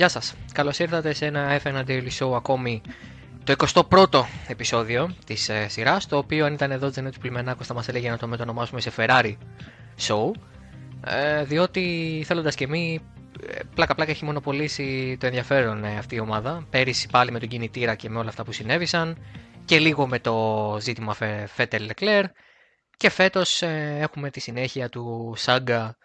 Γεια σας. Καλώς ήρθατε σε ένα F1 Daily Show ακόμη το 21ο επεισόδιο της ε, σειράς, το οποίο αν ήταν εδώ Τζενέτου Πλημενάκος θα μας έλεγε να το μετονομάσουμε σε Ferrari Show, ε, διότι θέλοντας και εμείς πλάκα πλάκα έχει μονοπολίσει το ενδιαφέρον ε, αυτή η ομάδα. Πέρυσι πάλι με τον κινητήρα και με όλα αυτά που συνέβησαν και λίγο με το ζήτημα Φέτελ Λεκλέρ και φέτος ε, έχουμε τη συνέχεια του Σάγκα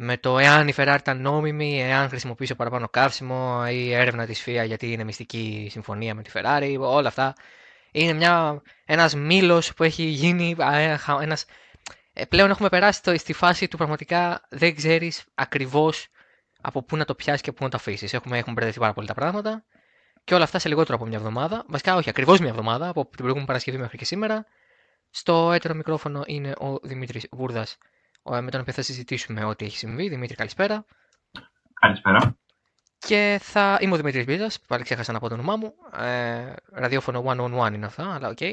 με το εάν η Ferrari ήταν νόμιμη, εάν χρησιμοποιήσει παραπάνω καύσιμο ή έρευνα της FIA γιατί είναι μυστική συμφωνία με τη Ferrari, όλα αυτά. Είναι μια, ένας μήλος που έχει γίνει, ένας, ε, πλέον έχουμε περάσει το, στη φάση του πραγματικά δεν ξέρεις ακριβώς από πού να το πιάσεις και πού να το αφήσεις. Έχουμε, έχουν μπερδευτεί πάρα πολύ τα πράγματα και όλα αυτά σε λιγότερο από μια εβδομάδα. Βασικά, όχι, ακριβώς μια εβδομάδα από την προηγούμενη Παρασκευή μέχρι και σήμερα. Στο έτερο μικρόφωνο είναι ο Δημήτρης Βούρδας, με τον οποίο θα συζητήσουμε ό,τι έχει συμβεί. Δημήτρη, καλησπέρα. Καλησπέρα. Και θα είμαι ο Δημήτρης Μπίζας, πάλι ξέχασα να πω το όνομά μου. Ε, ραδιόφωνο one on one είναι αυτά, αλλά OK. Okay.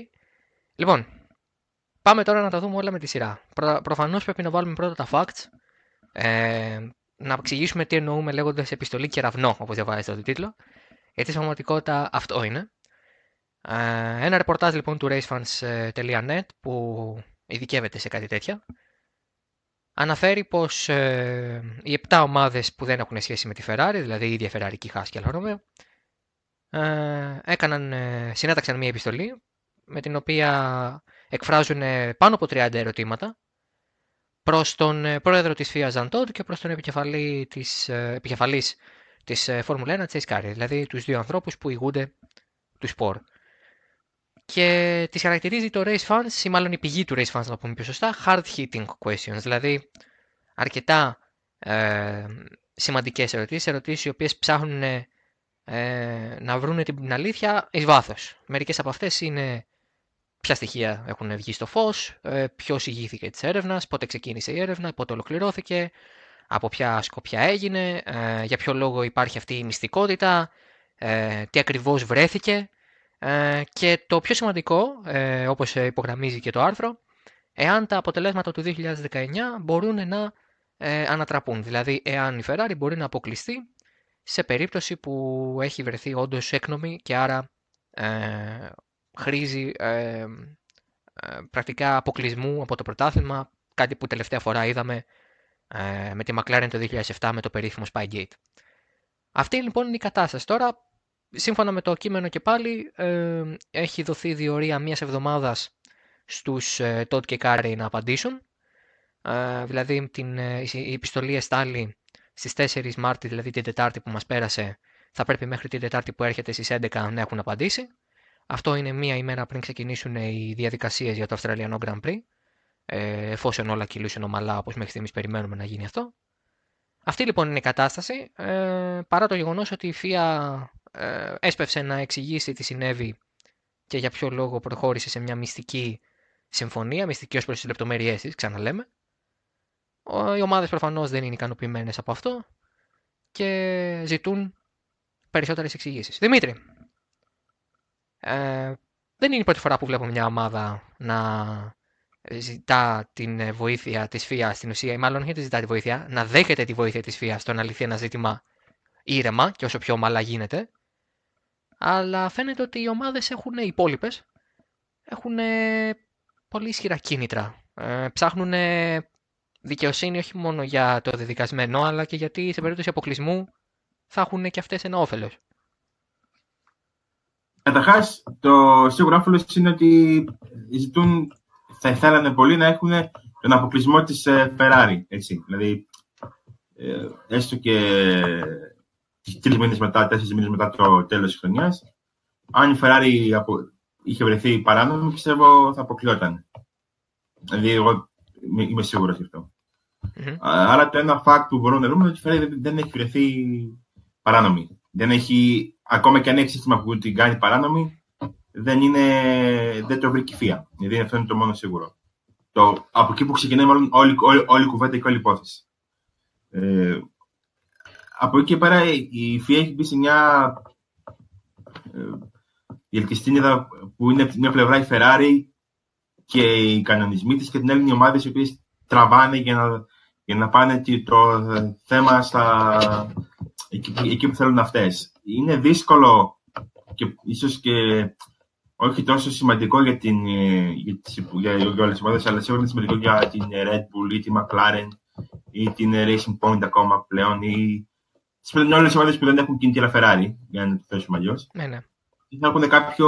Λοιπόν, πάμε τώρα να τα δούμε όλα με τη σειρά. Προ, Προφανώς πρέπει να βάλουμε πρώτα τα facts. Ε, να εξηγήσουμε τι εννοούμε λέγοντας επιστολή κεραυνό, όπως διαβάζετε το τίτλο. Γιατί στην πραγματικότητα αυτό είναι. Ε, ένα ρεπορτάζ λοιπόν του racefans.net που ειδικεύεται σε κάτι τέτοια αναφέρει πως ε, οι 7 ομάδες που δεν έχουν σχέση με τη Ferrari, δηλαδή η ίδια Ferrari και η Haas και Alfa Romeo, ε, έκαναν, ε, συνέταξαν μια επιστολή με την οποία εκφράζουν πάνω από 30 ερωτήματα προς τον ε, πρόεδρο της FIA Ζαντόντ και προς τον επικεφαλή της, ε, επικεφαλής της ε, Φόρμουλα 1 Chase Carey, δηλαδή τους δύο ανθρώπους που ηγούνται του σπορ. Και τις χαρακτηρίζει το Race Fans, ή μάλλον η πηγή του Race Fans να πούμε πιο σωστά, hard hitting questions, δηλαδή αρκετά ε, σημαντικές ερωτήσεις, ερωτήσεις οι οποίες ψάχνουν ε, να βρουν την αλήθεια εις βάθος. Μερικές από αυτές είναι ποια στοιχεία έχουν βγει στο φως, ε, ποιος ηγήθηκε της έρευνας, πότε ξεκίνησε η έρευνα, πότε ολοκληρώθηκε, από ποια σκοπιά έγινε, ε, για ποιο λόγο υπάρχει αυτή η μυστικότητα, ε, τι ακριβώς βρέθηκε και το πιο σημαντικό, όπως υπογραμμίζει και το άρθρο, εάν τα αποτελέσματα του 2019 μπορούν να ανατραπούν. Δηλαδή, εάν η Ferrari μπορεί να αποκλειστεί σε περίπτωση που έχει βρεθεί όντως έκνομη και άρα χρήζει ε, ε, πρακτικά αποκλεισμού από το πρωτάθλημα, κάτι που τελευταία φορά είδαμε ε, με τη McLaren το 2007 με το περίφημο Spygate. Αυτή λοιπόν είναι η κατάσταση. Τώρα, σύμφωνα με το κείμενο και πάλι, ε, έχει δοθεί διορία μιας εβδομάδας στους ε, Todt και Κάρι να απαντήσουν. Ε, δηλαδή, την, η επιστολή εστάλει στις 4 Μάρτη, δηλαδή την Τετάρτη που μας πέρασε, θα πρέπει μέχρι την Τετάρτη που έρχεται στις 11 να έχουν απαντήσει. Αυτό είναι μία ημέρα πριν ξεκινήσουν οι διαδικασίες για το Αυστραλιανό Grand Prix. Ε, εφόσον όλα κυλούσαν ομαλά, όπως μέχρι στιγμής περιμένουμε να γίνει αυτό. Αυτή λοιπόν είναι η κατάσταση. Ε, παρά το γεγονός ότι η FIA ε, έσπευσε να εξηγήσει τι συνέβη και για ποιο λόγο προχώρησε σε μια μυστική συμφωνία, μυστική ως προς τις λεπτομέρειές της, ξαναλέμε. Οι ομάδες προφανώς δεν είναι ικανοποιημένες από αυτό και ζητούν περισσότερες εξηγήσεις. Δημήτρη, ε, δεν είναι η πρώτη φορά που βλέπω μια ομάδα να ζητά την βοήθεια της ΦΙΑ στην ουσία, ή μάλλον όχι να ζητά τη βοήθεια, να δέχεται τη βοήθεια της ΦΙΑ στο να λυθεί ένα ζήτημα ήρεμα και όσο πιο ομαλά γίνεται. Αλλά φαίνεται ότι οι ομάδες έχουν, οι υπόλοιπες, έχουν πολύ ισχυρά κίνητρα. Ε, ψάχνουν δικαιοσύνη όχι μόνο για το δεδικασμένο, αλλά και γιατί σε περίπτωση αποκλεισμού θα έχουν και αυτές ένα όφελος. Καταρχάς, το σίγουρο όφελος είναι ότι ζητούν, θα ήθελαν πολύ να έχουν τον αποκλεισμό της ε, Ferrari. Έτσι. Δηλαδή, ε, έστω και τρει μήνες μετά, τέσσερις μήνες μετά το τέλος της χρονιάς, αν η Ferrari είχε βρεθεί παράνομη, πιστεύω θα αποκλειόταν. Δηλαδή, εγώ είμαι σίγουρος γι' αυτό. Mm-hmm. Άρα, το ένα fact που μπορούμε να δούμε είναι ότι η Ferrari δεν έχει βρεθεί παράνομη. Δεν έχει ακόμα και αν έχει σύστημα που την κάνει παράνομη, δεν, είναι, δεν το βρήκε η ΦΙΑ. Δηλαδή αυτό είναι το μόνο σίγουρο. Το, από εκεί που ξεκινάει μάλλον όλη, όλη, όλη η κουβέντα και όλη η υπόθεση. Ε, από εκεί και πέρα η ΦΙΑ έχει μπει σε μια ε, που είναι μια πλευρά η Ferrari και οι κανονισμοί της και την άλλη οι ομάδες οι οποίες τραβάνε για να, για να πάνε το θέμα στα, εκεί, εκεί που θέλουν αυτές. Είναι δύσκολο και ίσως και όχι τόσο σημαντικό για, την, ε, για, τις, για, για όλες τις ομάδες, αλλά σίγουρα είναι σημαντικό για την Red Bull ή τη McLaren ή την Racing Point ακόμα πλέον ή είναι όλες οι ομάδες που δεν έχουν κινητή Ferrari, για να το θέσουμε αλλιώς. Ναι, ναι. Θα έχουν κάποιο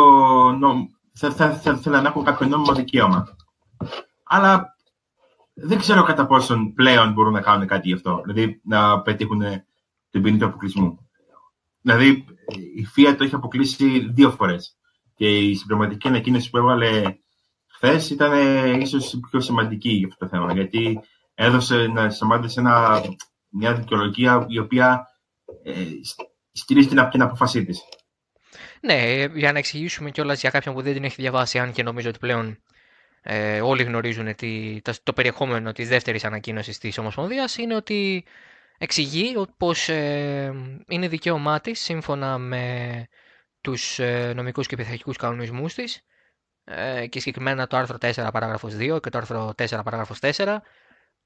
νόμο, θα, θα, θα, θα, να έχουν κάποιο νόμιμο δικαίωμα. Αλλά δεν ξέρω κατά πόσον πλέον μπορούν να κάνουν κάτι γι' αυτό. Δηλαδή να πετύχουν την ποινή του αποκλεισμού. Δηλαδή η FIA το έχει αποκλείσει δύο φορές. Και η συμπληρωματική ανακοίνωση που έβαλε χθες ήταν ίσως πιο σημαντική για αυτό το θέμα. Γιατί έδωσε στι ομάδε μια δικαιολογία η οποία ε, στηρίζει την, την αποφασή της. Ναι, για να εξηγήσουμε κιόλας για κάποιον που δεν την έχει διαβάσει, αν και νομίζω ότι πλέον ε, όλοι γνωρίζουν τι, το, το, περιεχόμενο της δεύτερης ανακοίνωσης της Ομοσπονδίας, είναι ότι εξηγεί πως ε, είναι δικαίωμά της σύμφωνα με τους ε, νομικούς και πειθαρχικούς κανονισμούς της ε, και συγκεκριμένα το άρθρο 4 παράγραφος 2 και το άρθρο 4 παράγραφος 4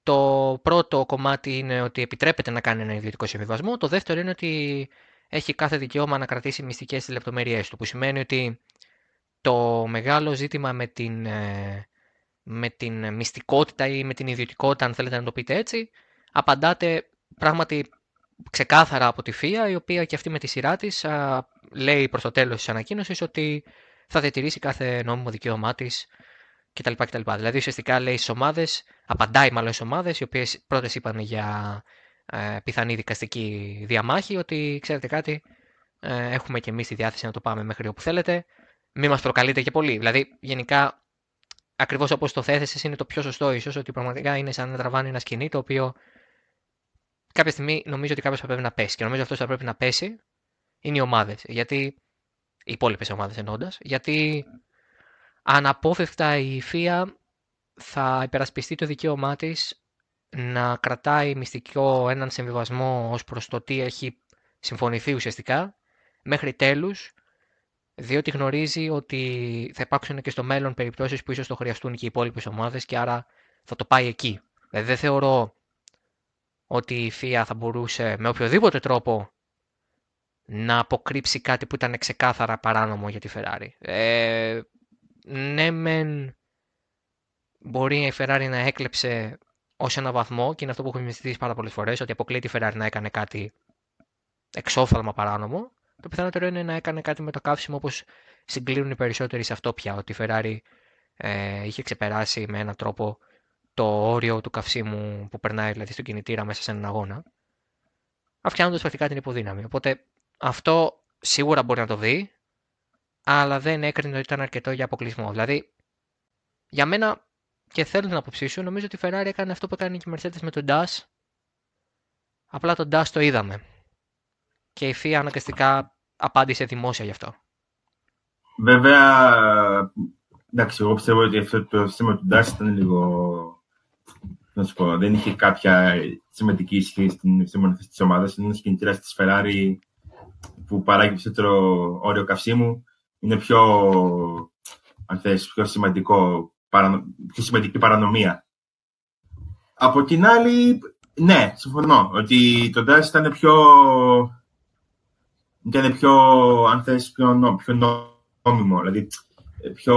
το πρώτο κομμάτι είναι ότι επιτρέπεται να κάνει ένα ιδιωτικό συμβιβασμό. Το δεύτερο είναι ότι έχει κάθε δικαίωμα να κρατήσει μυστικές λεπτομέρειές του, που σημαίνει ότι το μεγάλο ζήτημα με την, ε, με την μυστικότητα ή με την ιδιωτικότητα, αν θέλετε να το πείτε έτσι, απαντάτε πράγματι ξεκάθαρα από τη ΦΙΑ, η οποία και αυτή με τη σειρά της λέει προς το τέλος της ανακοίνωσης ότι θα διατηρήσει κάθε νόμιμο δικαίωμά της κτλ. κτλ. Δηλαδή ουσιαστικά λέει στις ομάδες, απαντάει μάλλον στις ομάδες, οι οποίες πρώτες είπαν για ε, πιθανή δικαστική διαμάχη, ότι ξέρετε κάτι, ε, έχουμε και εμείς τη διάθεση να το πάμε μέχρι όπου θέλετε. Μην μας προκαλείτε και πολύ. Δηλαδή, γενικά, ακριβώς όπως το θέθεσε, είναι το πιο σωστό ίσως, ότι πραγματικά είναι σαν να τραβάνει ένα σκηνή το οποίο κάποια στιγμή νομίζω ότι κάποιος θα πρέπει να πέσει. Και νομίζω αυτός θα πρέπει να πέσει είναι οι ομάδες. Γιατί. Οι υπόλοιπες ομάδες εννοώντας. Γιατί αναπόφευκτα η ΦΙΑ θα υπερασπιστεί το δικαίωμά της να κρατάει μυστικό έναν συμβιβασμό ως προς το τι έχει συμφωνηθεί ουσιαστικά μέχρι τέλους διότι γνωρίζει ότι θα υπάρξουν και στο μέλλον περιπτώσεις που ίσως το χρειαστούν και οι υπόλοιπες ομάδες και άρα θα το πάει εκεί. Δηλαδή δεν θεωρώ ότι η ΦΙΑ θα μπορούσε με οποιοδήποτε τρόπο να αποκρύψει κάτι που ήταν ξεκάθαρα παράνομο για τη Ferrari. Ε, ναι, μεν μπορεί η Ferrari να έκλεψε ως ένα βαθμό και είναι αυτό που έχουμε συζητήσει πάρα πολλές φορές, ότι αποκλείει τη Ferrari να έκανε κάτι εξόφθαλμα παράνομο. Το πιθανότερο είναι να έκανε κάτι με το καύσιμο όπως συγκλίνουν οι περισσότεροι σε αυτό πια, ότι η Ferrari ε, είχε ξεπεράσει με έναν τρόπο το όριο του καυσίμου που περνάει δηλαδή στον κινητήρα μέσα σε έναν αγώνα, αυξάνοντας πρακτικά την υποδύναμη. Οπότε αυτό σίγουρα μπορεί να το δει, αλλά δεν έκρινε ότι ήταν αρκετό για αποκλεισμό. Δηλαδή, για μένα, και θέλω την άποψή σου, νομίζω ότι η Ferrari έκανε αυτό που έκανε και η Mercedes με τον DAS. Απλά τον DAS το είδαμε. Και η FIA αναγκαστικά απάντησε δημόσια γι' αυτό. Βέβαια, εντάξει, εγώ πιστεύω ότι αυτό το σύστημα του DAS ήταν λίγο. Να σου πω, δεν είχε κάποια σημαντική ισχύ στην συμμετοχή της ομάδας. Είναι ένας κινητήρας της Ferrari που παράγει περισσότερο όριο καυσίμου είναι πιο, αν θες, πιο, σημαντικό, πιο σημαντική παρανομία. Από την άλλη, ναι, συμφωνώ ότι το DAS ήταν πιο, ήταν πιο, αν θες, πιο, πιο νόμιμο, δηλαδή πιο,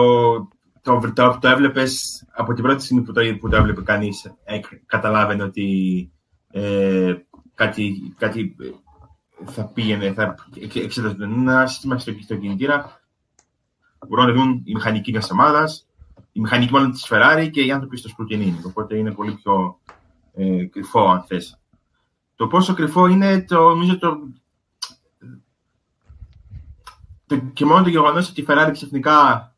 το, το, το έβλεπες από την πρώτη στιγμή που το, που το έβλεπε κανείς, ε, καταλάβαινε ότι ε, κάτι, κάτι θα πήγαινε, θα εξεταζόταν ένα σύστημα στο κινητήρα μπορούν να δουν οι μηχανικοί μιας ομάδας, οι μηχανικοί μάλλον της Ferrari και οι άνθρωποι στο σκρουκενίνι. Οπότε είναι πολύ πιο ε, κρυφό, αν θες. Το πόσο κρυφό είναι, το, νομίζω το, το, και μόνο το γεγονός ότι η Ferrari ξαφνικά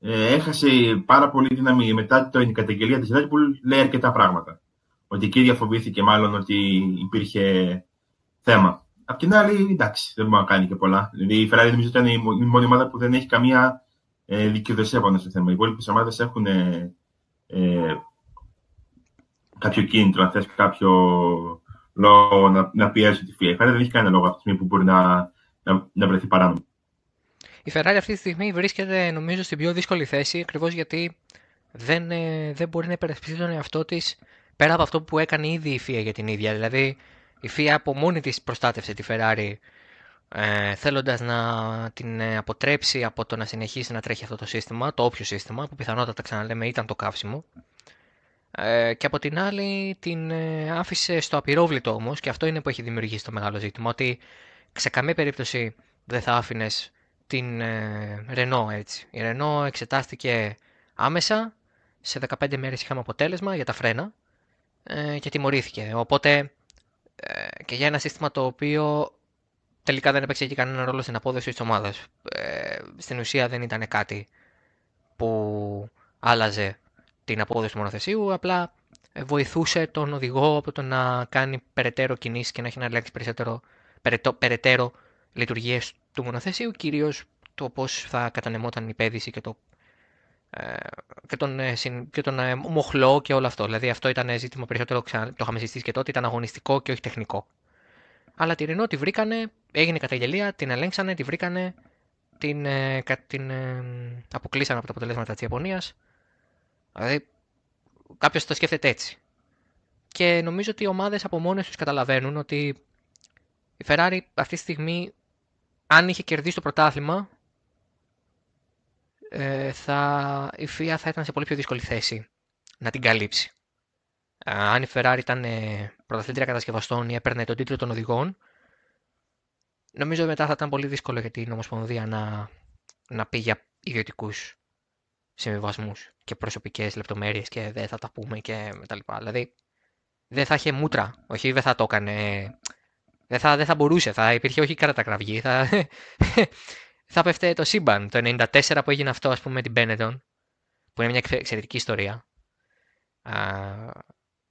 ε, έχασε πάρα πολύ δύναμη μετά την καταγγελία της Red Bull λέει αρκετά πράγματα. Ότι εκεί διαφοβήθηκε μάλλον ότι υπήρχε θέμα. Απ' την άλλη, εντάξει, δεν μπορεί να κάνει και πολλά. Δηλαδή η Ferrari νομίζω ήταν η μόνη ομάδα που δεν έχει καμία ε, δικαιοδοσία πάνω στο θέμα. Οι υπόλοιπες ομάδες έχουν ε, ε, κάποιο κίνητρο, αν θες κάποιο λόγο να, να πιέσουν τη FIA. Η Ferrari δεν έχει κανένα λόγο αυτή τη στιγμή που μπορεί να, να, να βρεθεί παράνομο. Η Ferrari αυτή τη στιγμή βρίσκεται νομίζω στην πιο δύσκολη θέση ακριβώς γιατί δεν, ε, δεν μπορεί να υπερασπιστεί τον εαυτό της πέρα από αυτό που έκανε ήδη η FIA για την ίδια. Δηλαδή Η FIA από μόνη της προστάτευσε τη Ferrari ε, θέλοντας να την ε, αποτρέψει από το να συνεχίσει να τρέχει αυτό το σύστημα, το όποιο σύστημα, που πιθανότατα ξαναλέμε ήταν το καύσιμο. Ε, και από την άλλη την ε, άφησε στο απειρόβλητο όμως και αυτό είναι που έχει δημιουργήσει το μεγάλο ζήτημα, ότι σε καμία περίπτωση δεν θα άφηνες την ε, Renault έτσι. Η Renault εξετάστηκε άμεσα, σε 15 μέρες είχαμε αποτέλεσμα για τα φρένα ε, και τιμωρήθηκε. Οπότε ε, και για ένα σύστημα το οποίο τελικά δεν έπαιξε και κανένα ρόλο στην απόδοση της ομάδας. Ε, στην ουσία δεν ήταν κάτι που άλλαζε την απόδοση του μονοθεσίου, απλά βοηθούσε τον οδηγό από το να κάνει περαιτέρω κινήσεις και να έχει να ελέγξει περισσότερο, περαιτέρω λειτουργίες του μονοθεσίου, κυρίως το πώς θα κατανεμόταν η πέδηση και, το, ε, και τον, ε, και τον ε, μοχλό και όλο αυτό. Δηλαδή αυτό ήταν ζήτημα περισσότερο, το είχαμε συζητήσει και τότε, ήταν αγωνιστικό και όχι τεχνικό. Αλλά τη Renault τη βρήκανε, έγινε καταγγελία, την ελέγξανε, τη βρήκανε, την, ε, την ε, αποκλείσανε από τα αποτελέσματα της Ιαπωνίας. Δηλαδή, κάποιος το σκέφτεται έτσι. Και νομίζω ότι οι ομάδες από μόνες τους καταλαβαίνουν ότι η Ferrari αυτή τη στιγμή, αν είχε κερδίσει το πρωτάθλημα, ε, θα, η FIA θα ήταν σε πολύ πιο δύσκολη θέση να την καλύψει. Αν η Ferrari ήταν ε, πρωταθλήτρια κατασκευαστών ή έπαιρνε τον τίτλο των οδηγών, νομίζω μετά θα ήταν πολύ δύσκολο για την Ομοσπονδία να, να πει για ιδιωτικούς συμβιβασμούς και προσωπικές λεπτομέρειες και δεν θα τα πούμε και τα λοιπά. Δηλαδή δεν θα είχε μούτρα. Όχι, δεν θα το έκανε. Δεν θα, δεν θα μπορούσε. Θα υπήρχε όχι κατακραυγή. Θα, θα πέφτε το σύμπαν. Το 94 που έγινε αυτό, ας πούμε, με την Benetton, που είναι μια εξαιρετική ιστορία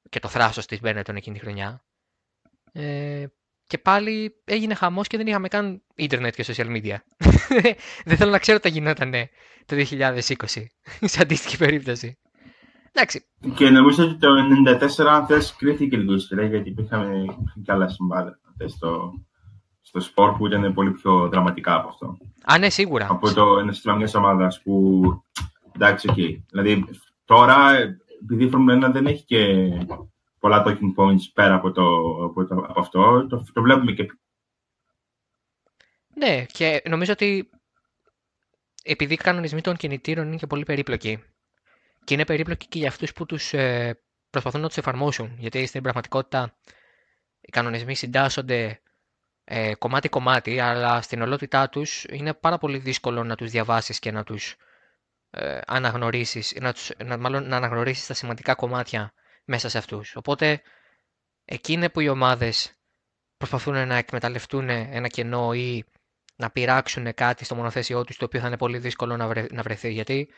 και το θράσος της Benetton εκείνη τη χρονιά. Ε, και πάλι έγινε χαμός και δεν είχαμε καν ίντερνετ και social media. δεν θέλω να ξέρω τι γινόταν το 2020, σε αντίστοιχη περίπτωση. Εντάξει. Και νομίζω ότι το 1994, αν θες, κρίθηκε λίγο ισχυρά, γιατί υπήρχαν κι άλλα συμβάντα στο, στο σπορ που ήταν πολύ πιο δραματικά από αυτό. Α, ναι, σίγουρα. Από το ένα σύστημα μια ομάδας που. Εντάξει, OK. Okay. Δηλαδή, τώρα επειδή η Formula 1 δεν έχει και πολλά talking points πέρα από, το, από, το, από αυτό, το, το βλέπουμε και ναι, και νομίζω ότι επειδή οι κανονισμοί των κινητήρων είναι και πολύ περίπλοκοι και είναι περίπλοκοι και για αυτούς που τους ε, προσπαθούν να τους εφαρμόσουν, γιατί στην πραγματικότητα οι κανονισμοί συντάσσονται ε, κομμάτι-κομμάτι, αλλά στην ολότητά τους είναι πάρα πολύ δύσκολο να τους διαβάσεις και να τους ε, αναγνωρίσεις, να, τους, να, μάλλον να αναγνωρίσεις τα σημαντικά κομμάτια μέσα σε αυτούς. Οπότε, εκείνη που οι ομάδες προσπαθούν να εκμεταλλευτούν ένα κενό ή να πειράξουν κάτι στο μονοθέσιό τους το οποίο θα είναι πολύ δύσκολο να, βρε, να βρεθεί. Γιατί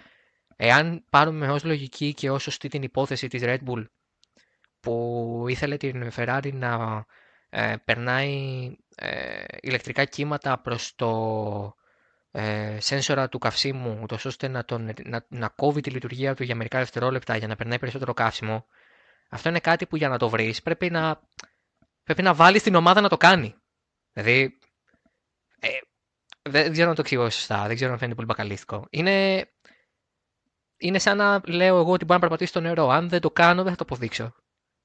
εάν πάρουμε ως λογική και ως σωστή την υπόθεση της Red Bull που ήθελε την Ferrari να ε, περνάει ε, ηλεκτρικά κύματα προς το ε, σένσορα του καυσίμου, ούτως ώστε να, τον, να, να κόβει τη λειτουργία του για μερικά δευτερόλεπτα για να περνάει περισσότερο καύσιμο, αυτό είναι κάτι που για να το βρεις πρέπει να, πρέπει να βάλεις την ομάδα να το κάνει. Δηλαδή. Ε, δεν ξέρω να το εξηγώ σωστά, δεν ξέρω αν φαίνεται πολύ μπακαλίστικο. Είναι, είναι σαν να λέω εγώ ότι μπορώ να περπατήσω στο νερό. Αν δεν το κάνω, δεν θα το αποδείξω.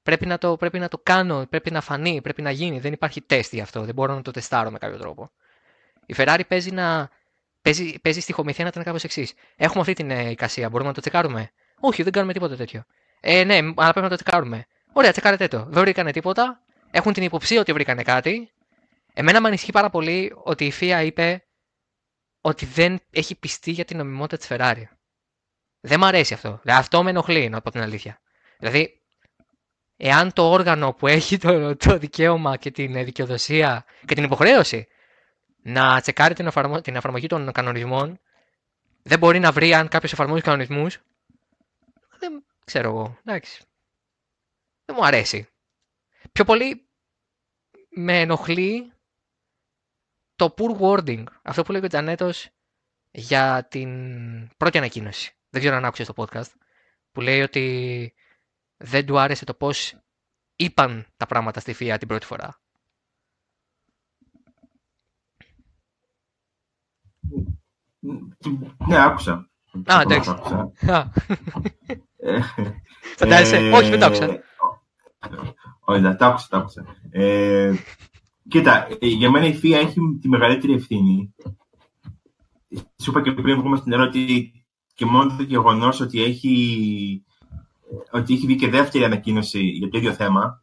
Πρέπει να το, πρέπει να το κάνω, πρέπει να φανεί, πρέπει να γίνει. Δεν υπάρχει τεστ γι' αυτό. Δεν μπορώ να το τεστάρω με κάποιο τρόπο. Η Ferrari παίζει να Παίζει, παίζει στοιχομηθεία να ήταν κάπως εξής. Έχουμε αυτή την ε, εικασία, μπορούμε να το τσεκάρουμε; Όχι, δεν κάνουμε τίποτα τέτοιο. Ε, ναι, αλλά πρέπει να το τσεκάρουμε. Ωραία, τσεκάρετε το. Δεν βρήκανε τίποτα. Έχουν την υποψία ότι βρήκανε κάτι. Εμένα με ανησυχεί πάρα πολύ ότι η FIA είπε ότι δεν έχει πιστεί για την νομιμότητα της Ferrari. Δεν μ' αρέσει αυτό. Δηλαδή, αυτό με ενοχλεί, να πω την αλήθεια. Δηλαδή, εάν το όργανο που έχει το, το δικαίωμα και την δικαιοδοσία και την υποχρέωση να τσεκάρει την, εφαρμο... την εφαρμογή των κανονισμών, δεν μπορεί να βρει αν κάποιος εφαρμόζει κανονισμούς. Δεν ξέρω εγώ. Εντάξει. Δεν μου αρέσει. Πιο πολύ με ενοχλεί το poor wording. Αυτό που λέει ο Τζανέτος για την πρώτη ανακοίνωση. Δεν ξέρω αν άκουσες το podcast. Που λέει ότι δεν του άρεσε το πώς είπαν τα πράγματα στη ΦΙΑ την πρώτη φορά. Ναι, άκουσα. Α, εντάξει. Φαντάζεσαι. Όχι, δεν το άκουσα. Όχι, τα άκουσα, τα άκουσα. Ε, κοίτα, ε, για μένα η ΦΙΑ έχει τη μεγαλύτερη ευθύνη. Σου είπα και πριν βγούμε στην ερώτηση και μόνο το γεγονός ότι έχει, ότι έχει βγει και δεύτερη ανακοίνωση για το ίδιο θέμα,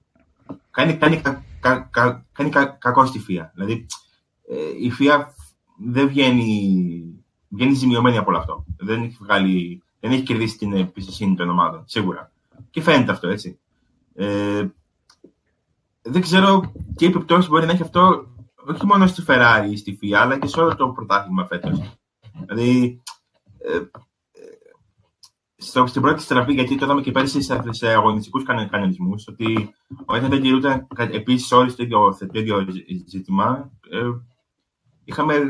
κάνει, κάνει, κα, κα, κα, κάνει κα, κακό στη ΦΙΑ. Δηλαδή, ε, η ΦΙΑ δεν βγαίνει, βγαίνει ζημιωμένη από όλο αυτό. Δεν έχει, βγάλει, δεν έχει κερδίσει την εμπιστοσύνη των ομάδων, σίγουρα. Και φαίνεται αυτό, έτσι. Ε, δεν ξέρω τι επιπτώσεις μπορεί να έχει αυτό όχι μόνο στη Ferrari ή στη FIA, αλλά και σε όλο το πρωτάθλημα φέτος. Δηλαδή, ε, στο, στην πρώτη στραβή, γιατί το είδαμε και πέρυσι σε, σε αγωνιστικούς κανονισμούς, ότι όταν δεν τηρούνταν επίσης όλοι στο ίδιο, το ίδιο ζήτημα, ε, είχαμε ε,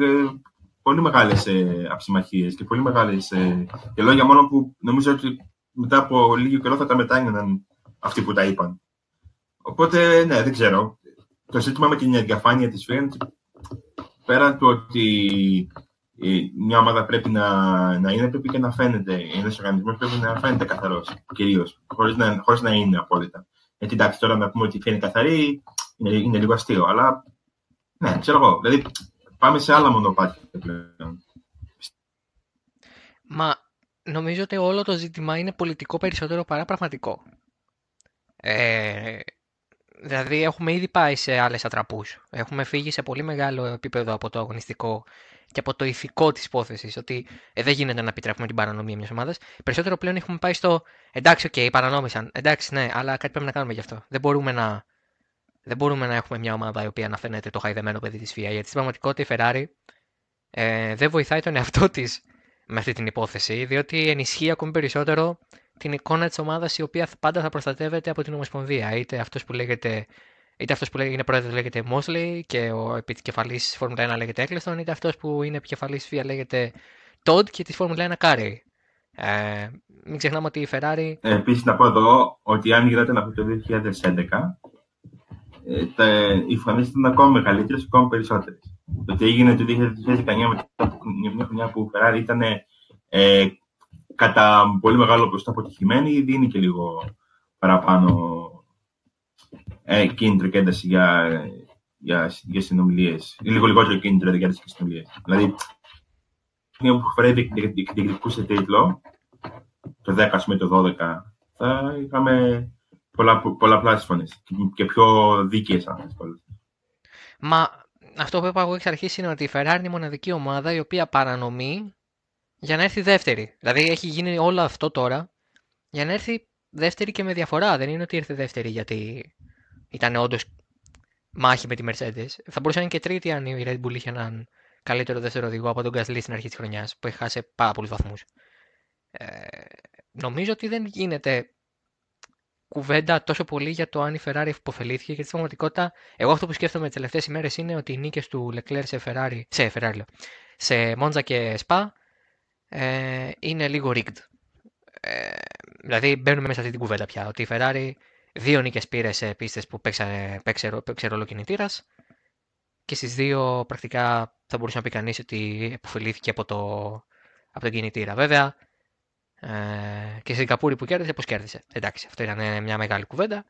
πολύ μεγάλες ε, αψημαχίες και πολύ μεγάλες. Ε, και λόγια μόνο που νομίζω ότι μετά από λίγο καιρό θα τα μετάνιωναν αυτοί που τα είπαν. Οπότε, ναι, δεν ξέρω. Το ζήτημα με την διαφάνεια της ΦΕΝ, πέραν του ότι μια ομάδα πρέπει να, να είναι, πρέπει και να φαίνεται. Ένας οργανισμός πρέπει να φαίνεται καθαρός, κυρίως, χωρίς να, χωρίς να είναι απόλυτα. Γιατί εντάξει, τώρα να πούμε ότι είναι καθαρή είναι, είναι λίγο αστείο, αλλά ναι, ξέρω εγώ. Δηλαδή, πάμε σε άλλα μονοπάτια πλέον. Μα νομίζω ότι όλο το ζήτημα είναι πολιτικό περισσότερο παρά πραγματικό. Ε, δηλαδή έχουμε ήδη πάει σε άλλες ατραπούς. Έχουμε φύγει σε πολύ μεγάλο επίπεδο από το αγωνιστικό και από το ηθικό της υπόθεσης, ότι ε, δεν γίνεται να επιτρέπουμε την παρανομία μιας ομάδας. Περισσότερο πλέον έχουμε πάει στο εντάξει, OK, okay, παρανόμησαν. Εντάξει, ναι, αλλά κάτι πρέπει να κάνουμε γι' αυτό. Δεν μπορούμε να, δεν μπορούμε να έχουμε μια ομάδα η οποία να φαίνεται το χαϊδεμένο παιδί της FIA. Γιατί στην πραγματικότητα η Ferrari ε, δεν βοηθάει τον εαυτό της με αυτή την υπόθεση, διότι ενισχύει ακόμη περισσότερο την εικόνα της ομάδας η οποία πάντα θα προστατεύεται από την Ομοσπονδία. Είτε αυτός που λέγεται είτε αυτός που είναι πρόεδρος λέγεται Mosley και ο επικεφαλής της Φόρμουλα 1 λέγεται Eccleston, είτε αυτός που είναι επικεφαλής τη FIA λέγεται Todt και της Φόρμουλα 1 Κάρι. Ε, μην ξεχνάμε ότι η Ferrari. Ε, Επίσης, να πω εδώ ότι αν γινόταν από το 2011, ε, τα, οι φωνές ήταν ακόμα μεγαλύτερες, ακόμα περισσότερες. Το ότι έγινε το 2019 μετά από μια χρονιά που η Ferrari ήταν ε, κατά πολύ μεγάλο ποσοστό αποτυχημένη, δίνει και λίγο παραπάνω ε, κίνητρο και ένταση για, για, για συνομιλίες. Λίγο λιγότερο κίνητρο για ένταση και συνομιλίες. Δηλαδή, μια που φοράει διεκδικούσε τίτλο, το 10 με το 12, θα είχαμε πολλά, πολλαπλάσιε φωνές και πιο δίκαιες, αν Μα αυτό που είπα εγώ εξ αρχής είναι ότι η Ferrari είναι η μοναδική ομάδα η οποία παρανομεί για να έρθει δεύτερη. Δηλαδή έχει γίνει όλο αυτό τώρα για να έρθει δεύτερη και με διαφορά. Δεν είναι ότι ήρθε δεύτερη γιατί ήταν όντως μάχη με τη Mercedes. Θα μπορούσε να είναι και τρίτη αν η Red Bull είχε έναν καλύτερο δεύτερο οδηγό από τον Gasly στην αρχή της χρονιάς που έχει χάσει πάρα πολλούς βαθμούς. Ε, νομίζω ότι δεν γίνεται κουβέντα τόσο πολύ για το αν η Ferrari υποφελήθηκε γιατί στην πραγματικότητα εγώ αυτό που σκέφτομαι τις τελευταίες ημέρες είναι ότι οι νίκες του Leclerc σε Ferrari, σε, Ferrari, σε Monza και Spa ε, είναι λίγο rigged. Ε, δηλαδή μπαίνουμε μέσα σε αυτή την κουβέντα πια ότι η Ferrari Δύο νίκες πήρε σε πίστες που παίξε, παίξε, παίξε ρόλο κινητήρας και στις δύο πρακτικά θα μπορούσε να πει κανείς ότι επωφελήθηκε από, το, από τον κινητήρα. Βέβαια, ε, και στην Σιγκαπούρη που κέρδισε, πώς κέρδισε. Εντάξει, αυτό ήταν μια μεγάλη κουβέντα.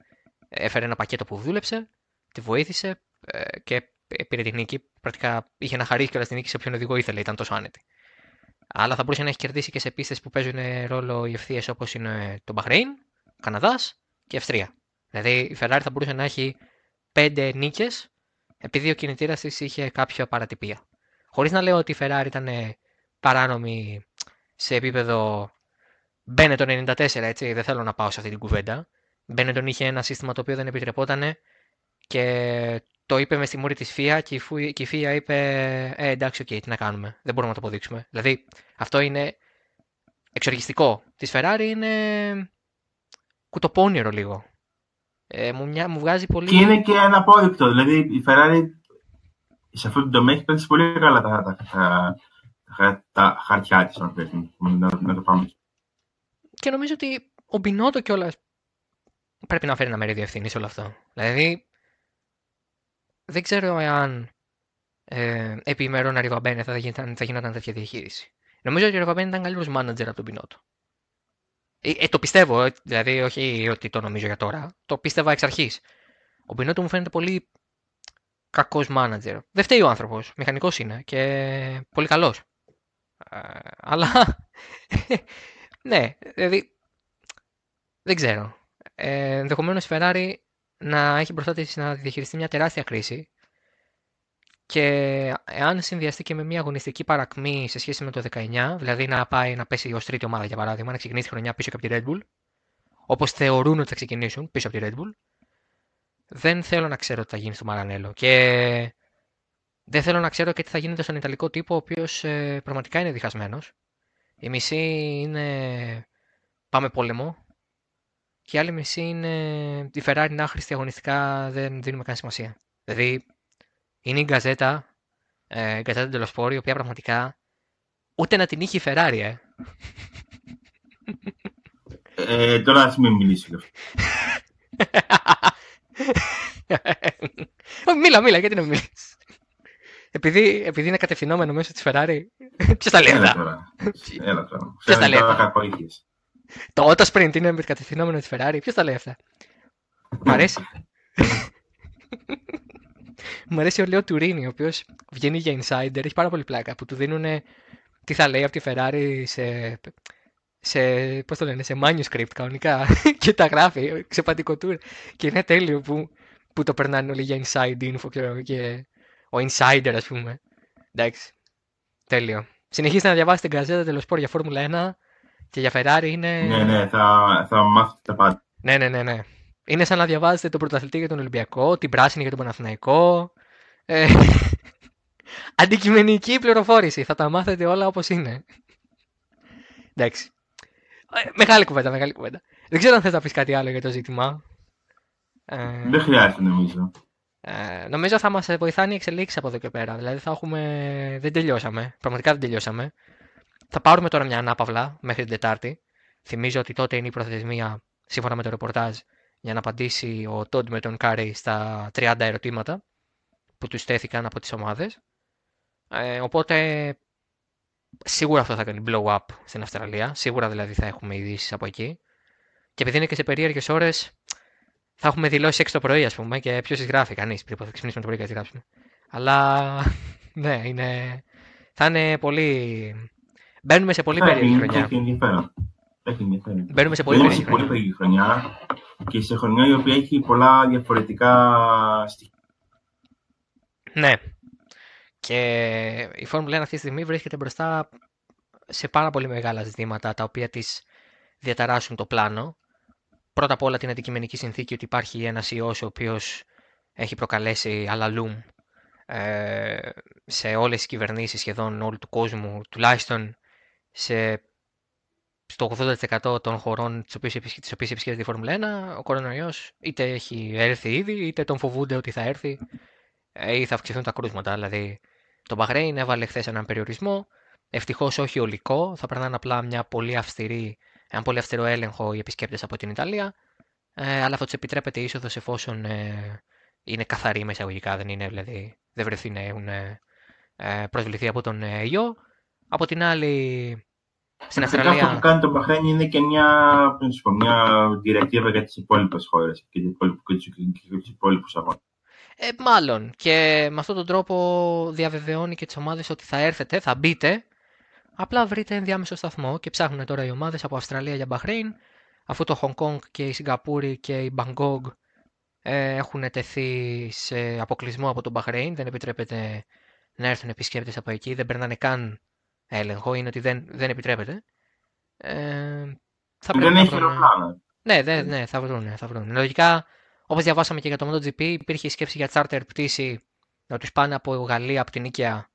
Έφερε ένα πακέτο που δούλεψε, τη βοήθησε ε, και πήρε τη νίκη. Πρακτικά είχε να χαρίσει και την νίκη σε όποιον οδηγό ήθελε, ήταν τόσο άνετη. Αλλά θα μπορούσε να έχει κερδίσει και σε πίστες που παίζουν ρόλο οι ευθείες όπως είναι το Μπαχρέιν, Καναδάς και Αυστρία. Δηλαδή η Ferrari θα μπορούσε να έχει πέντε νίκες επειδή ο κινητήρας της είχε κάποια παρατυπία. Χωρίς να λέω ότι η Ferrari ήταν παράνομη σε επίπεδο Benetton 94, έτσι, δεν θέλω να πάω σε αυτή την κουβέντα. Benetton είχε ένα σύστημα το οποίο δεν επιτρεπόταν και το είπε με στη μούρη της FIA και η FIA είπε ε, εντάξει, OK, okay, τι να κάνουμε, δεν μπορούμε να το αποδείξουμε. Δηλαδή αυτό είναι εξοργιστικό. Της Ferrari είναι κουτοπώνυρο λίγο. Ε, μου, μια, μου βγάζει πολύ... Και είναι και αναπόδεικτο. Δηλαδή η Ferrari σε αυτό το τομέα έχει πέσει πολύ καλά τα, τα, τα, τα, τα χαρτιά της, αν θέλει, να, να το πάμε. Και νομίζω ότι ο Μπινότο κιόλας πρέπει να φέρει ένα μερίδιο ευθύνης σε όλο αυτό. Δηλαδή, δεν ξέρω εάν ε, επί ημερών Αριβαμπένε θα, θα γινόταν τέτοια διαχείριση. Νομίζω ότι ο Αριβαμπένε ήταν καλύτερος μάνατζερ από τον Πινότο. Ε, ε, το πιστεύω, ε, δηλαδή όχι ότι το νομίζω για τώρα. Το πίστευα εξ αρχής. Ο Μπινότο μου φαίνεται πολύ κακός μάνατζερ. Δεν φταίει ο άνθρωπος. Μηχανικός είναι και πολύ καλός. Ε, αλλά. ναι, δηλαδή. Δεν ξέρω. Ε, Ενδεχομένως η Ferrari να έχει μπροστά της να διαχειριστεί μια τεράστια κρίση. Και εάν συνδυαστεί και με μια αγωνιστική παρακμή σε σχέση με το 19, δηλαδή να πάει να πέσει ως τρίτη ομάδα για παράδειγμα, να ξεκινήσει τη χρονιά πίσω από τη Red Bull, όπως θεωρούν ότι θα ξεκινήσουν πίσω από τη Red Bull, δεν θέλω να ξέρω τι θα γίνει στο Μαρανέλο. Και δεν θέλω να ξέρω και τι θα γίνεται στον Ιταλικό τύπο, ο οποίος ε, πραγματικά είναι διχασμένος. Η μισή είναι πάμε πόλεμο. Και η άλλη μισή είναι τη Ferrari είναι άχρηστη αγωνιστικά, δεν δίνουμε καν σημασία. Δηλαδή, είναι η γκαζέτα, ε, η γκαζέτα Τελοσπόρη, η οποία πραγματικά ούτε να την είχε η Ferrari, ε. ε τώρα ας μην μιλήσει. μίλα, μίλα, γιατί να μιλήσεις. Επειδή, επειδή είναι κατευθυνόμενο μέσω της Ferrari. Ποιος τα λέει Έλα αυτά; τώρα. Έλα τώρα. Ποιος τα λέει Τώρα αυτά; κακοήθειες. Το auto sprint είναι κατευθυνόμενο της Ferrari. Ποιος τα λέει αυτά; Μ' αρέσει. Μου αρέσει ο Λέο Τουρίνι, ο οποίος βγαίνει για insider, έχει πάρα πολύ πλάκα. Που του δίνουν τι θα λέει από τη Ferrari σε. σε πώς το λένε, σε manuscript κανονικά. και τα γράφει σε πατικοτούρ. Και είναι τέλειο που, που το περνάνε όλοι για inside info ξέρω, και ο insider, ας πούμε. Εντάξει. Τέλειο. Συνεχίστε να διαβάσετε την καζέτα τελοσπόρ για Φόρμουλα 1 και για Ferrari είναι. Ναι, ναι, θα, θα μάθετε τα πάντα. Ναι, ναι, ναι, ναι. Είναι σαν να διαβάζετε τον πρωταθλητή για τον Ολυμπιακό, την πράσινη για τον Παναθηναϊκό. Ε, αντικειμενική πληροφόρηση. Θα τα μάθετε όλα όπως είναι. Εντάξει. Ε, μεγάλη κουβέντα, μεγάλη κουβέντα. Δεν ξέρω αν θες να πεις κάτι άλλο για το ζήτημα. Ε, Δεν χρειάζεται νομίζω. ε, νομίζω θα μας βοηθάνε οι εξελίξεις από εδώ και πέρα. Δηλαδή θα έχουμε... Δεν τελειώσαμε. Πραγματικά δεν τελειώσαμε. Θα πάρουμε τώρα μια ανάπαυλα μέχρι την Τετάρτη. Θυμίζω ότι τότε είναι η προθεσμία, σύμφωνα με το ρεπορτάζ, για να απαντήσει ο Τόντ με τον Κάρεϊ στα 30 ερωτήματα που τους στέθηκαν από τις ομάδες. Ε, οπότε σίγουρα αυτό θα κάνει blow up στην Αυστραλία. Σίγουρα δηλαδή θα έχουμε ειδήσεις από εκεί. Και επειδή είναι και σε περίεργες ώρες, θα έχουμε δηλώσεις 6 το πρωί, ας πούμε, και ποιος τις γράφει, κανείς. Πριν θα ξυπνήσουμε το πρωί και τις γράψουμε. Αλλά ναι, είναι... θα είναι πολύ. Μπαίνουμε σε πολύ Θα περίεργη έχει, χρονιά. έχει ενδιαφέρον. Έχει ενδιαφέρον. Μπαίνουμε σε πολύ Μπαίνουμε περίεργη σε πολύ χρονιά. περίεργη χρονιά και σε χρονιά η οποία έχει πολλά διαφορετικά στοιχεία. Ναι. Και η Φόρμουλα 1 αυτή τη στιγμή βρίσκεται μπροστά σε πάρα πολύ μεγάλα ζητήματα τα οποία της διαταράσσουν το πλάνο. Πρώτα απ' όλα την αντικειμενική συνθήκη ότι υπάρχει ένας ιός ο οποίος έχει προκαλέσει αλαλούμ ε, σε όλες τις κυβερνήσεις σχεδόν όλου του κόσμου, τουλάχιστον σε, στο 80% των χωρών τις οποίες, επισκε- τις οποίες επισκέπτεται η Φόρμουλα 1, ο κορονοϊός είτε έχει έρθει ήδη, είτε τον φοβούνται ότι θα έρθει ε, ή θα αυξηθούν τα κρούσματα. Δηλαδή, το Μπαχρέιν έβαλε χθες έναν περιορισμό. Ευτυχώς όχι ολικό. Θα περνάνε απλά μια πολύ αυστηρή, έναν πολύ αυστηρό έλεγχο οι επισκέπτες από την Ιταλία. Ε, αλλά θα τους επιτρέπεται είσοδος εφόσον ε, είναι καθαροί με εισαγωγικά. Δεν είναι δηλαδή, δεν βρεθεί να έχουν ε, ε, προσβληθεί από τον ε, ιό. Από την άλλη, στην Φυσικά αυτό που Αυστραλία. κάνει το Μπαχρέιν είναι και μια, πώς να σου πω, μια διρεκτίβα για τις υπόλοιπες χώρες και, για τους- και τους- και τους υπόλοιπους αγώνες. Ε, μάλλον. Και με αυτόν τον τρόπο διαβεβαιώνει και τις ομάδες ότι θα έρθετε, θα μπείτε. Απλά βρείτε ενδιάμεσο σταθμό και ψάχνουν τώρα οι ομάδες από Αυστραλία για Μπαχρέιν. Αφού το Χονγκ Κόνγκ και η Σιγκαπούρη και η Μπαγκόγκ ε, έχουν τεθεί σε αποκλεισμό από τον Μπαχρέιν, δεν επιτρέπεται να έρθουν επισκέπτες από εκεί, δεν περνάνε καν έλεγχο, είναι ότι δεν, δεν επιτρέπεται. Ε, θα πρέπει Δεν να έχει βρουν- αεροπλάνα. ναι, ναι, ναι, θα βρουν. Θα βρουν. Λογικά, όπως διαβάσαμε και για το MotoGP, υπήρχε η σκέψη για charter πτήση να τους πάνε από Γαλλία, από την Νίκαια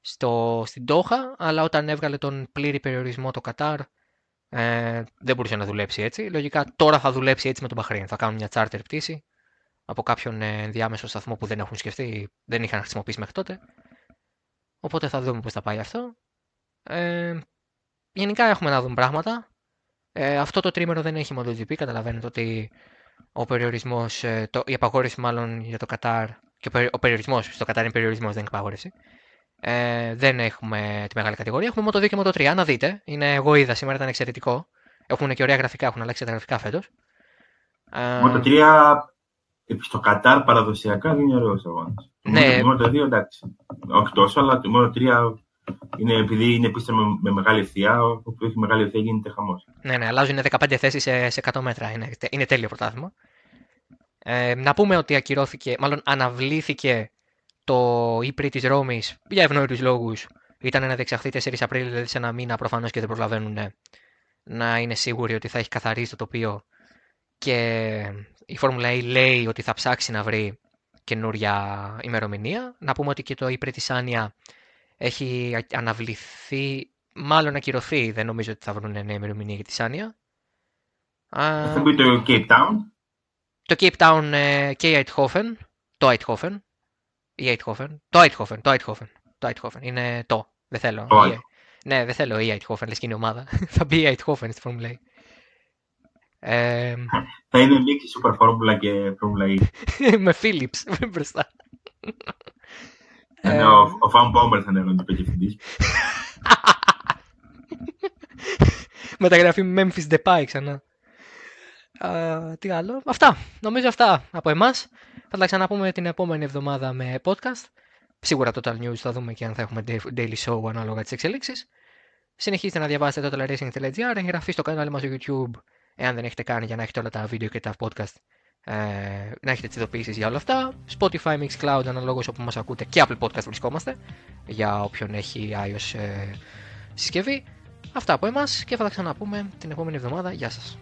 στο, στην Τόχα, αλλά όταν έβγαλε τον πλήρη περιορισμό το Κατάρ, ε, δεν μπορούσε να δουλέψει έτσι. Λογικά τώρα θα δουλέψει έτσι με τον Μπαχρέιν. Θα κάνουν μια charter πτήση από κάποιον ε, ενδιάμεσο σταθμό που δεν έχουν σκεφτεί, δεν είχαν χρησιμοποιήσει μέχρι τότε. Οπότε θα δούμε πώς θα πάει αυτό. Ε, γενικά έχουμε να δούμε πράγματα. Ε, αυτό το τρίμερο δεν έχει MotoGP. Καταλαβαίνετε ότι ο περιορισμός, ε, το, η απαγόρευση μάλλον για το Κατάρ και ο, περι- ο περιορισμός, στο Κατάρ είναι περιορισμός, δεν είναι απαγόρευση. Ε, δεν έχουμε τη μεγάλη κατηγορία. Έχουμε Moto2 και Moto3. Να δείτε. Είναι, εγώ είδα σήμερα, ήταν εξαιρετικό. Έχουν και ωραία γραφικά, έχουν αλλάξει τα γραφικά φέτος. Ε, Με το 3 στο Κατάρ παραδοσιακά δεν είναι ωραίος αγώνας. Ναι. Το Moto 2 εντάξει. Όχι τόσο, αλλά το Moto 3 είναι επειδή είναι πίστα με, με μεγάλη ευθεία, όπου έχει μεγάλη ευθεία γίνεται χαμός. Ναι, ναι, αλλάζουν 15 θέσεις σε, σε 100 μέτρα. Είναι, είναι τέλειο πρωτάθλημα. Ε, να πούμε ότι ακυρώθηκε, μάλλον αναβλήθηκε το ύπρι της Ρώμης για ευνόητους λόγους. Ήταν να διεξαχθεί 4 Απρίλη, δηλαδή σε ένα μήνα προφανώς και δεν προλαβαίνουν να είναι σίγουροι ότι θα έχει καθαρίσει το τοπίο και η Φόρμουλα E λέει ότι θα ψάξει να βρει καινούρια ημερομηνία. Να πούμε ότι και το ύπρι της Άνια έχει αναβληθεί, μάλλον ακυρωθεί, δεν νομίζω ότι θα βρουν νέα ημερομηνία για τη Σάνια. Θα μπει το Cape Town. Το Cape Town ε, και η Eindhoven. Το Eindhoven. Η Eindhoven. Το Eindhoven. Το Eindhoven. Το Eindhoven. Είναι το. Δεν θέλω. Το ναι, δεν θέλω η Eindhoven, λες και είναι ομάδα. θα μπει η Eindhoven στη Formula E. Ε, θα είναι μίξη Super Formula και Formula E. με Philips μπροστά. Ε, ο, ο Φαν Μπόμπερ θα είναι ο διευθυντής. Μεταγραφή Memphis Depay ξανά. Uh, τι άλλο; Αυτά. Νομίζω αυτά από εμάς. Θα τα ξαναπούμε την επόμενη εβδομάδα με podcast. Σίγουρα Total News θα δούμε και αν θα έχουμε daily show ανάλογα τις εξελίξεις. Συνεχίστε να διαβάσετε totalracing.gr, εγγραφή στο κανάλι μας στο YouTube εάν δεν έχετε κάνει για να έχετε όλα τα βίντεο και τα podcast ε, να έχετε τις ειδοποιήσεις για όλα αυτά. Spotify, Mixcloud, αναλόγως όπου μας ακούτε και Apple Podcast βρισκόμαστε για όποιον έχει iOS ε, συσκευή. Αυτά από εμάς και θα τα ξαναπούμε την επόμενη εβδομάδα. Γεια σας.